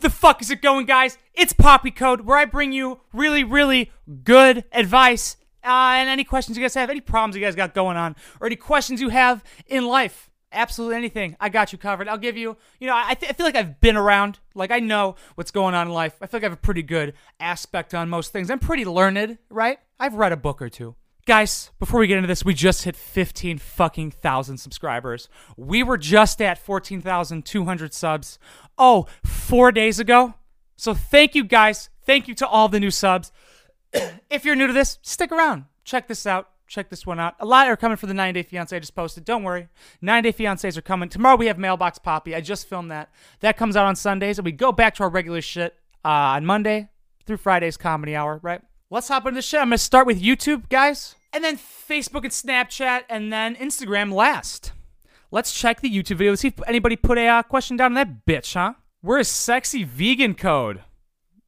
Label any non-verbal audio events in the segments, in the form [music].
The fuck is it going, guys? It's Poppy Code, where I bring you really, really good advice. Uh, and any questions you guys have, any problems you guys got going on, or any questions you have in life, absolutely anything, I got you covered. I'll give you, you know, I, th- I feel like I've been around. Like, I know what's going on in life. I feel like I have a pretty good aspect on most things. I'm pretty learned, right? I've read a book or two. Guys, before we get into this, we just hit 15 fucking thousand subscribers. We were just at 14,200 subs. Oh, four days ago. So thank you guys. Thank you to all the new subs. if you're new to this, stick around. Check this out. Check this one out. A lot are coming for the 90 Day Fiance I just posted. Don't worry. 90 Day Fiancés are coming. Tomorrow we have Mailbox Poppy. I just filmed that. That comes out on Sundays, and we go back to our regular shit uh, on Monday through Friday's comedy hour, right? Let's hop into the shit. I'm going to start with YouTube, guys, and then Facebook and Snapchat, and then Instagram last. Let's check the YouTube video. Let's see if anybody put a uh, question down on that bitch, huh? Where is sexy vegan code?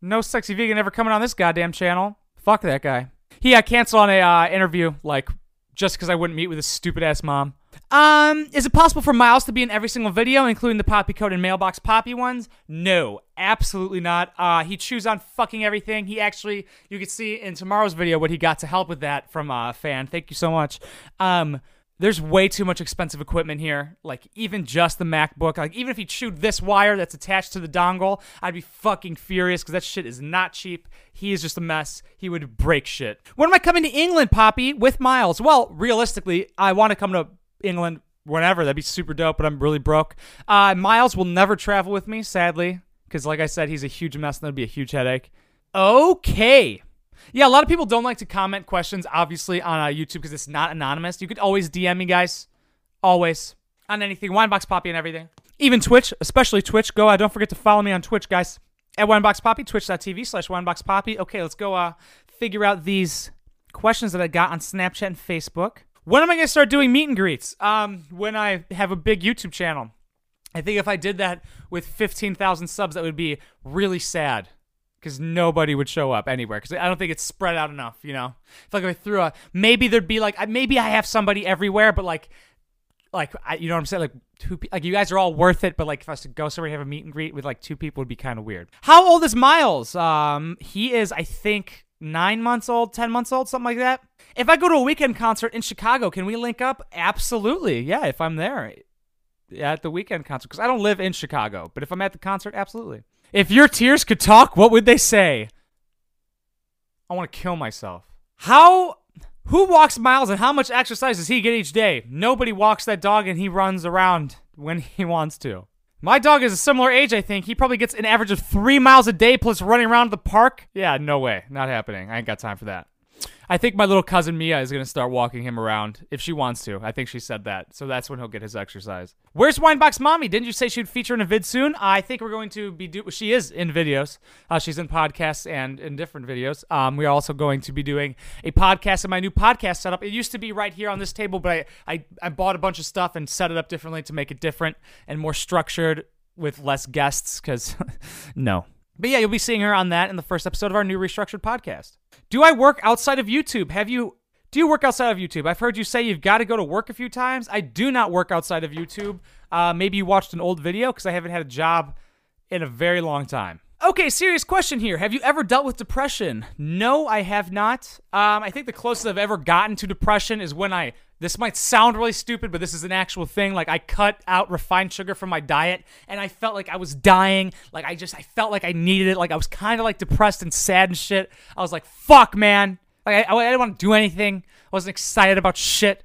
No sexy vegan ever coming on this goddamn channel. Fuck that guy. He got canceled on a uh, interview, like just because I wouldn't meet with his stupid ass mom. Um, is it possible for Miles to be in every single video, including the Poppy Code and Mailbox Poppy ones? No, absolutely not. Uh, he chews on fucking everything. He actually, you can see in tomorrow's video what he got to help with that from a fan. Thank you so much. Um, there's way too much expensive equipment here. Like even just the MacBook. Like even if he chewed this wire that's attached to the dongle, I'd be fucking furious because that shit is not cheap. He is just a mess. He would break shit. When am I coming to England, Poppy, with Miles? Well, realistically, I want to come to England whenever. That'd be super dope, but I'm really broke. Uh, Miles will never travel with me, sadly, because like I said, he's a huge mess and that'd be a huge headache. Okay. Yeah, a lot of people don't like to comment questions, obviously, on uh, YouTube because it's not anonymous. You could always DM me, guys. Always. On anything. Winebox Poppy and everything. Even Twitch, especially Twitch. Go, uh, don't forget to follow me on Twitch, guys. At Winebox Poppy, twitch.tv slash Winebox Poppy. Okay, let's go uh, figure out these questions that I got on Snapchat and Facebook. When am I going to start doing meet and greets? Um, when I have a big YouTube channel. I think if I did that with 15,000 subs, that would be really sad because nobody would show up anywhere because I don't think it's spread out enough. You know, if like if I threw a maybe there'd be like maybe I have somebody everywhere, but like like I, you know what I'm saying like two like you guys are all worth it, but like if I was to go somewhere and have a meet and greet with like two people would be kind of weird. How old is Miles? Um, he is I think nine months old, ten months old, something like that. If I go to a weekend concert in Chicago, can we link up? Absolutely, yeah. If I'm there at the weekend concert, because I don't live in Chicago, but if I'm at the concert, absolutely. If your tears could talk, what would they say? I want to kill myself. How who walks miles and how much exercise does he get each day? Nobody walks that dog and he runs around when he wants to. My dog is a similar age, I think. He probably gets an average of three miles a day plus running around the park. Yeah, no way. Not happening. I ain't got time for that. I think my little cousin Mia is going to start walking him around if she wants to. I think she said that. So that's when he'll get his exercise. Where's Winebox Mommy? Didn't you say she'd feature in a vid soon? I think we're going to be do. She is in videos. Uh, she's in podcasts and in different videos. Um, we are also going to be doing a podcast in my new podcast setup. It used to be right here on this table, but I, I, I bought a bunch of stuff and set it up differently to make it different and more structured with less guests because [laughs] no. But yeah, you'll be seeing her on that in the first episode of our new restructured podcast. Do I work outside of YouTube? Have you do you work outside of YouTube? I've heard you say you've got to go to work a few times. I do not work outside of YouTube. Uh, maybe you watched an old video because I haven't had a job in a very long time. Okay, serious question here. Have you ever dealt with depression? No, I have not. Um, I think the closest I've ever gotten to depression is when I. This might sound really stupid, but this is an actual thing. Like I cut out refined sugar from my diet, and I felt like I was dying. Like I just, I felt like I needed it. Like I was kind of like depressed and sad and shit. I was like, "Fuck, man!" Like I, I didn't want to do anything. I wasn't excited about shit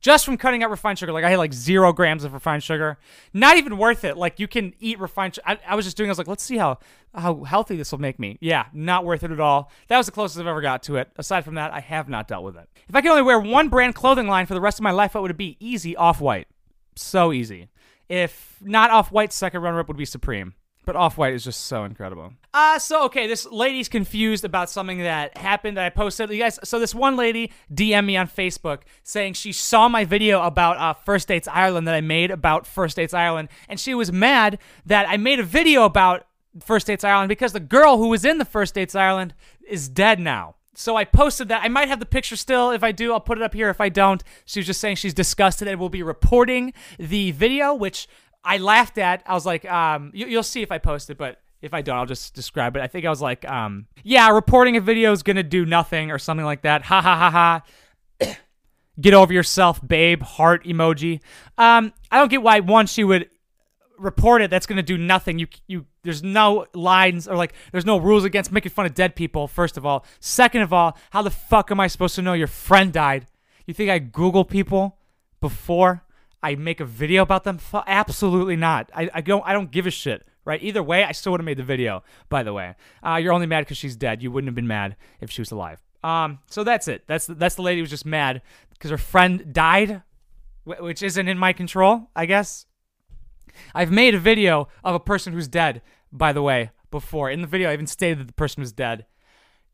just from cutting out refined sugar. Like I had like zero grams of refined sugar. Not even worth it. Like you can eat refined. I, I was just doing. I was like, let's see how how healthy this will make me. Yeah, not worth it at all. That was the closest I've ever got to it. Aside from that, I have not dealt with it. If I could only wear one brand clothing line for the rest of my life, what would it be? Easy, Off White. So easy. If not Off White, second runner up would be Supreme. But Off White is just so incredible. Uh, so okay, this lady's confused about something that happened that I posted. You guys, so this one lady DM me on Facebook saying she saw my video about uh, First Dates Ireland that I made about First Dates Ireland, and she was mad that I made a video about First Dates Ireland because the girl who was in the First Dates Ireland is dead now. So I posted that. I might have the picture still. If I do, I'll put it up here. If I don't, she was just saying she's disgusted and will be reporting the video, which I laughed at. I was like, um, you, will see if I post it, but If I don't, I'll just describe it. I think I was like, um, yeah, reporting a video is gonna do nothing or something like that. Ha ha ha ha. [coughs] Get over yourself, babe. Heart emoji. Um, I don't get why one she would report it. That's gonna do nothing. You you. There's no lines or like there's no rules against making fun of dead people. First of all. Second of all, how the fuck am I supposed to know your friend died? You think I Google people before I make a video about them? F- absolutely not. I, I don't I don't give a shit. Right. Either way, I still would have made the video. By the way, uh, you're only mad because she's dead. You wouldn't have been mad if she was alive. Um. So that's it. That's that's the lady who's just mad because her friend died, wh- which isn't in my control. I guess. I've made a video of a person who's dead. By the way, before in the video, I even stated that the person was dead.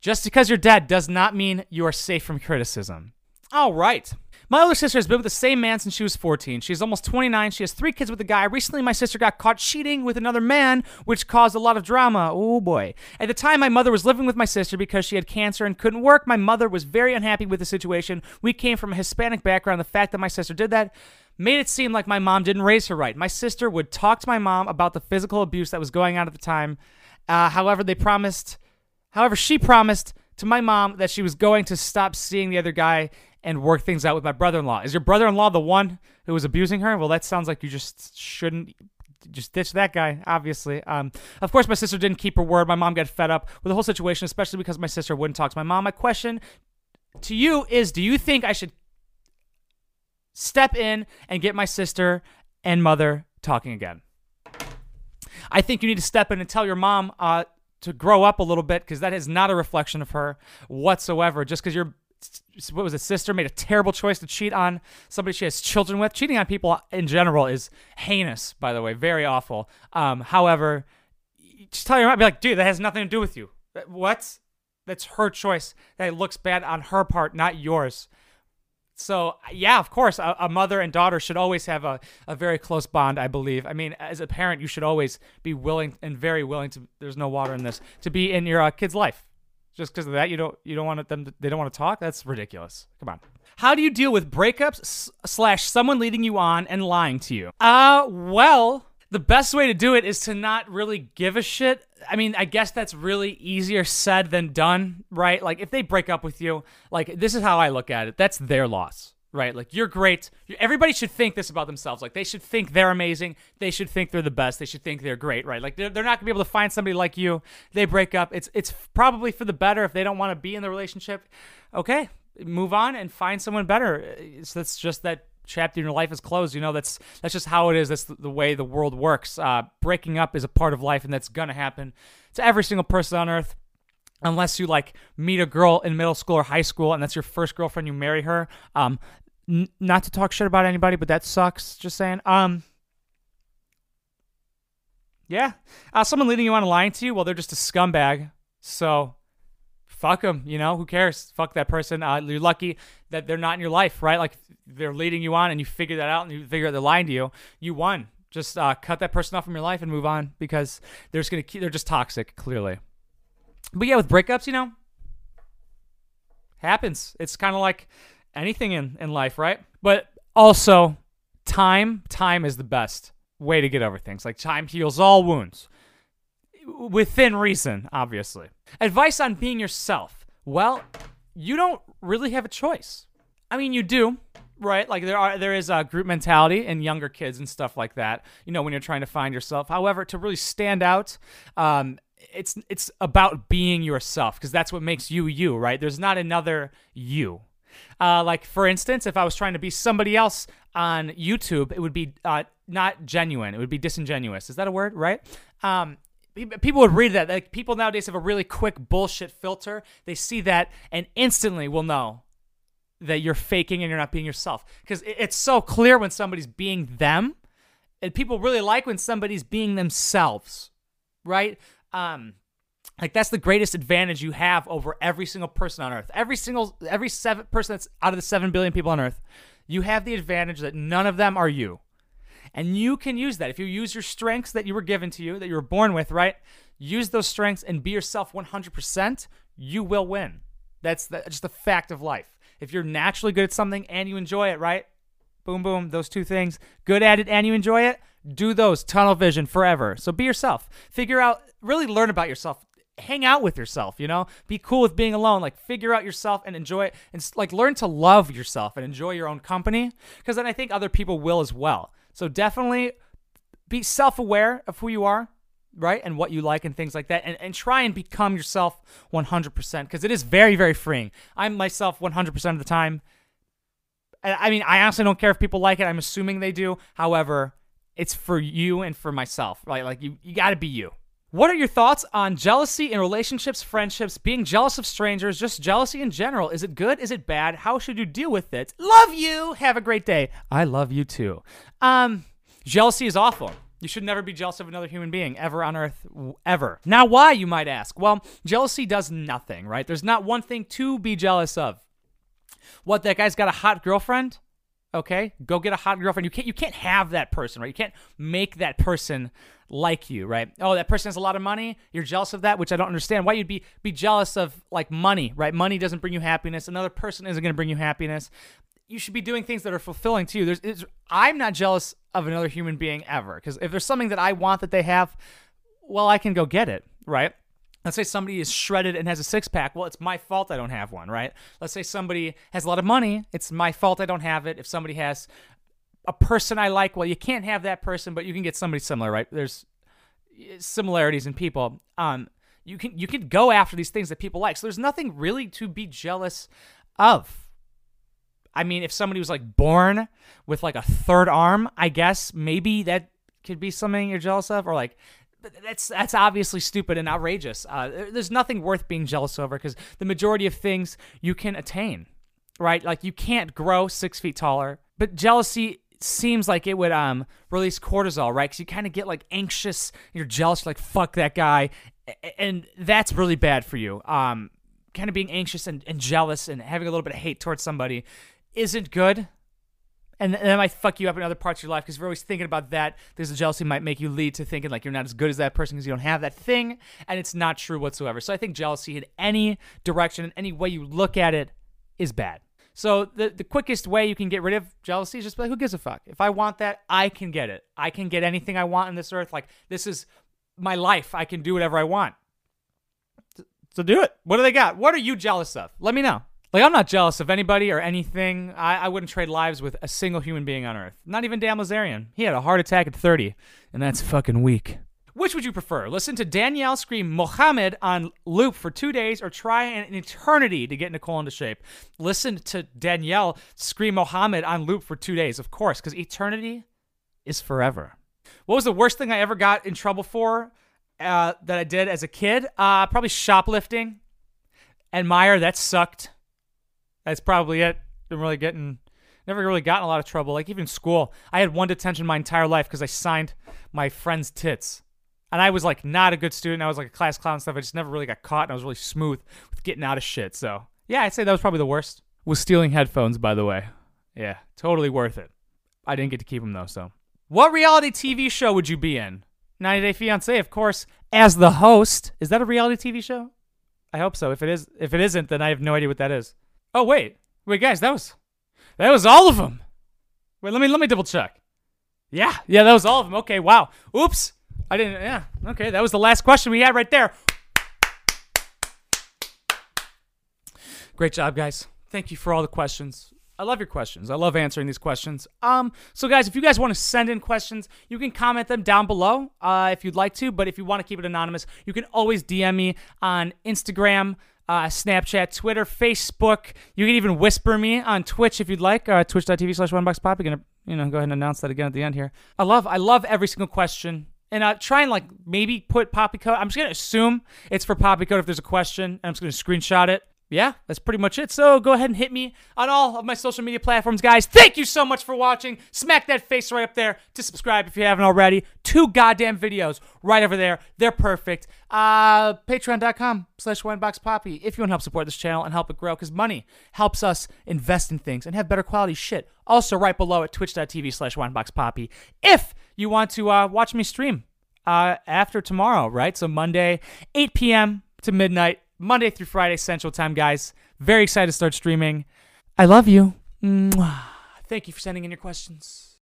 Just because you're dead does not mean you are safe from criticism. All right. My older sister has been with the same man since she was 14. She's almost 29. She has three kids with a guy. Recently, my sister got caught cheating with another man, which caused a lot of drama. Oh boy. At the time, my mother was living with my sister because she had cancer and couldn't work. My mother was very unhappy with the situation. We came from a Hispanic background. The fact that my sister did that made it seem like my mom didn't raise her right. My sister would talk to my mom about the physical abuse that was going on at the time. Uh, however, they promised, however, she promised to my mom that she was going to stop seeing the other guy and work things out with my brother-in-law. Is your brother-in-law the one who was abusing her? Well, that sounds like you just shouldn't just ditch that guy, obviously. Um, of course, my sister didn't keep her word. My mom got fed up with the whole situation, especially because my sister wouldn't talk to my mom. My question to you is do you think I should step in and get my sister and mother talking again? I think you need to step in and tell your mom uh, to grow up a little bit because that is not a reflection of her whatsoever. Just because your what was it, sister made a terrible choice to cheat on somebody she has children with. Cheating on people in general is heinous, by the way, very awful. Um, however, just tell your mom, be like, dude, that has nothing to do with you. What? That's her choice. That looks bad on her part, not yours. So yeah, of course, a, a, mother and daughter should always have a, a very close bond. I believe. I mean, as a parent, you should always be willing and very willing to. There's no water in this to be in your uh, kid's life. Just because of that, you don't you don't want them. To, they don't want to talk. That's ridiculous. Come on. How do you deal with breakups slash someone leading you on and lying to you? Uh, well, the best way to do it is to not really give a shit. I mean, I guess that's really easier said than done, right? Like if they break up with you, like this is how I look at it. That's their loss, right? Like you're great. Everybody should think this about themselves. Like they should think they're amazing. They should think they're the best. They should think they're great, right? Like they're, they're not gonna be able to find somebody like you. They break up. It's it's probably for the better if they don't want to be in the relationship. Okay, move on and find someone better. So that's just that chapter in your life is closed. You know, that's that's just how it is. That's the, way the world works. Uh, breaking up is a part of life, and that's gonna happen to every single person on earth. Unless you like meet a girl in middle school or high school, and that's your first girlfriend, you marry her. Um, n- not to talk shit about anybody, but that sucks. Just saying. Um. Yeah, uh, someone leading you on lying to you, well, they're just a scumbag. So fuck them. You know, who cares? Fuck that person. Uh, you're lucky that they're not in your life, right? Like they're leading you on, and you figure that out, and you figure out they're lying to you. You won. Just uh, cut that person off from your life and move on because they're just gonna keep, they're just toxic, clearly. But yeah, with breakups, you know, happens. It's kind of like anything in in life, right? But also, time time is the best way to get over things. Like time heals all wounds within reason, obviously. Advice on being yourself. Well, you don't really have a choice. I mean, you do, right? Like there are there is a group mentality in younger kids and stuff like that. You know, when you're trying to find yourself. However, to really stand out, um, it's it's about being yourself because that's what makes you you, right? There's not another you. Uh, like for instance, if I was trying to be somebody else on YouTube, it would be uh, not genuine. It would be disingenuous. Is that a word? Right? Um, people would read that. Like people nowadays have a really quick bullshit filter. They see that and instantly will know that you're faking and you're not being yourself because it's so clear when somebody's being them, and people really like when somebody's being themselves, right? Um, like that's the greatest advantage you have over every single person on earth. Every single every seven person that's out of the seven billion people on earth, you have the advantage that none of them are you. And you can use that. If you use your strengths that you were given to you, that you were born with, right? Use those strengths and be yourself 100%, you will win. That's the, just a fact of life. If you're naturally good at something and you enjoy it, right? Boom, boom, those two things. Good at it and you enjoy it, do those tunnel vision forever. So be yourself. Figure out, really learn about yourself. Hang out with yourself, you know? Be cool with being alone. Like, figure out yourself and enjoy it. And, like, learn to love yourself and enjoy your own company. Because then I think other people will as well. So definitely be self aware of who you are, right? And what you like and things like that. And, and try and become yourself 100% because it is very, very freeing. I'm myself 100% of the time. I mean, I honestly don't care if people like it. I'm assuming they do. However, it's for you and for myself, right? Like you, you got to be you. What are your thoughts on jealousy in relationships, friendships, being jealous of strangers, just jealousy in general? Is it good? Is it bad? How should you deal with it? Love you. Have a great day. I love you too. Um, jealousy is awful. You should never be jealous of another human being ever on earth, ever. Now, why, you might ask? Well, jealousy does nothing, right? There's not one thing to be jealous of. What, that guy's got a hot girlfriend? okay go get a hot girlfriend you can't you can't have that person right you can't make that person like you right oh that person has a lot of money you're jealous of that which i don't understand why you'd be be jealous of like money right money doesn't bring you happiness another person isn't going to bring you happiness you should be doing things that are fulfilling to you there's i'm not jealous of another human being ever because if there's something that i want that they have well i can go get it right Let's say somebody is shredded and has a six pack. Well, it's my fault I don't have one, right? Let's say somebody has a lot of money. It's my fault I don't have it. If somebody has a person I like, well, you can't have that person, but you can get somebody similar, right? There's similarities in people. Um, you can you can go after these things that people like. So there's nothing really to be jealous of. I mean, if somebody was like born with like a third arm, I guess maybe that could be something you're jealous of, or like that's that's obviously stupid and outrageous. Uh, there's nothing worth being jealous over because the majority of things you can attain, right? Like you can't grow six feet taller, but jealousy seems like it would um release cortisol, right? Because you kind of get like anxious, you're jealous, like fuck that guy, and that's really bad for you. Um, kind of being anxious and, and jealous and having a little bit of hate towards somebody isn't good and that might fuck you up in other parts of your life because you're always thinking about that. There's jealousy might make you lead to thinking like you're not as good as that person because you don't have that thing, and it's not true whatsoever. So I think jealousy in any direction, in any way you look at it, is bad. So the the quickest way you can get rid of jealousy is just be like, who gives a fuck? If I want that, I can get it. I can get anything I want on this earth. Like this is my life. I can do whatever I want. So do it. What do they got? What are you jealous of? Let me know. Like, I'm not jealous of anybody or anything. I, I wouldn't trade lives with a single human being on Earth. Not even Dan Bilzerian. He had a heart attack at 30, and that's fucking weak. Which would you prefer? Listen to Danielle scream Mohammed on loop for two days or try an eternity to get Nicole into shape? Listen to Danielle scream Mohammed on loop for two days, of course, because eternity is forever. What was the worst thing I ever got in trouble for uh, that I did as a kid? Uh, probably shoplifting. And Meijer, that sucked. That's probably it. Been really getting, never really gotten a lot of trouble. Like even school, I had one detention my entire life because I signed my friend's tits. And I was like not a good student. I was like a class clown and stuff. I just never really got caught, and I was really smooth with getting out of shit. So yeah, I'd say that was probably the worst. Was stealing headphones, by the way. Yeah, totally worth it. I didn't get to keep them though. So, what reality TV show would you be in? 90 Day Fiance, of course, as the host. Is that a reality TV show? I hope so. If it is, if it isn't, then I have no idea what that is. Oh wait, wait, guys, that was that was all of them. Wait, let me let me double check. Yeah, yeah, that was all of them. Okay, wow. Oops, I didn't. Yeah, okay, that was the last question we had right there. Great job, guys. Thank you for all the questions. I love your questions. I love answering these questions. Um, so guys, if you guys want to send in questions, you can comment them down below uh, if you'd like to. But if you want to keep it anonymous, you can always DM me on Instagram uh, Snapchat, Twitter, Facebook. You can even whisper me on Twitch if you'd like. Uh, Twitch.tv slash one box pop. You're gonna you know go ahead and announce that again at the end here. I love I love every single question. And uh, try and like maybe put Poppy Code. I'm just gonna assume it's for Poppy Code if there's a question. And I'm just gonna screenshot it yeah, that's pretty much it. So go ahead and hit me on all of my social media platforms, guys. Thank you so much for watching. Smack that face right up there to subscribe if you haven't already. Two goddamn videos right over there. They're perfect. Uh, Patreon.com slash Poppy if you want to help support this channel and help it grow because money helps us invest in things and have better quality shit. Also, right below at twitch.tv slash Poppy if you want to uh, watch me stream uh, after tomorrow, right? So Monday, 8 p.m. to midnight Monday through Friday Central Time, guys. Very excited to start streaming. I love you. Mwah. Thank you for sending in your questions.